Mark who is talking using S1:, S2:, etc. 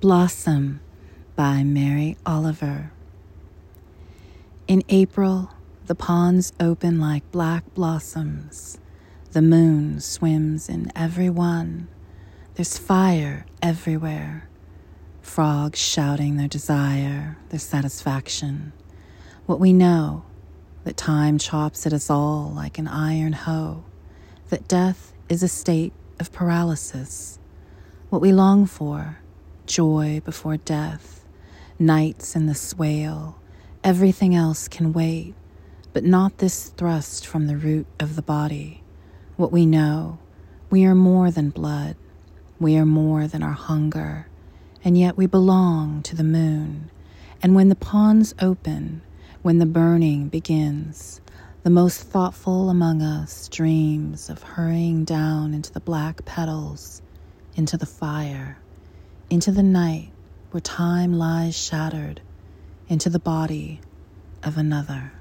S1: Blossom by Mary Oliver. In April, the ponds open like black blossoms. The moon swims in every one. There's fire everywhere. Frogs shouting their desire, their satisfaction. What we know that time chops at us all like an iron hoe, that death is a state of paralysis. What we long for joy before death, nights in the swale, everything else can wait, but not this thrust from the root of the body. What we know, we are more than blood, we are more than our hunger, and yet we belong to the moon. And when the ponds open, when the burning begins, the most thoughtful among us dreams of hurrying down into the black petals, into the fire into the night where time lies shattered into the body of another.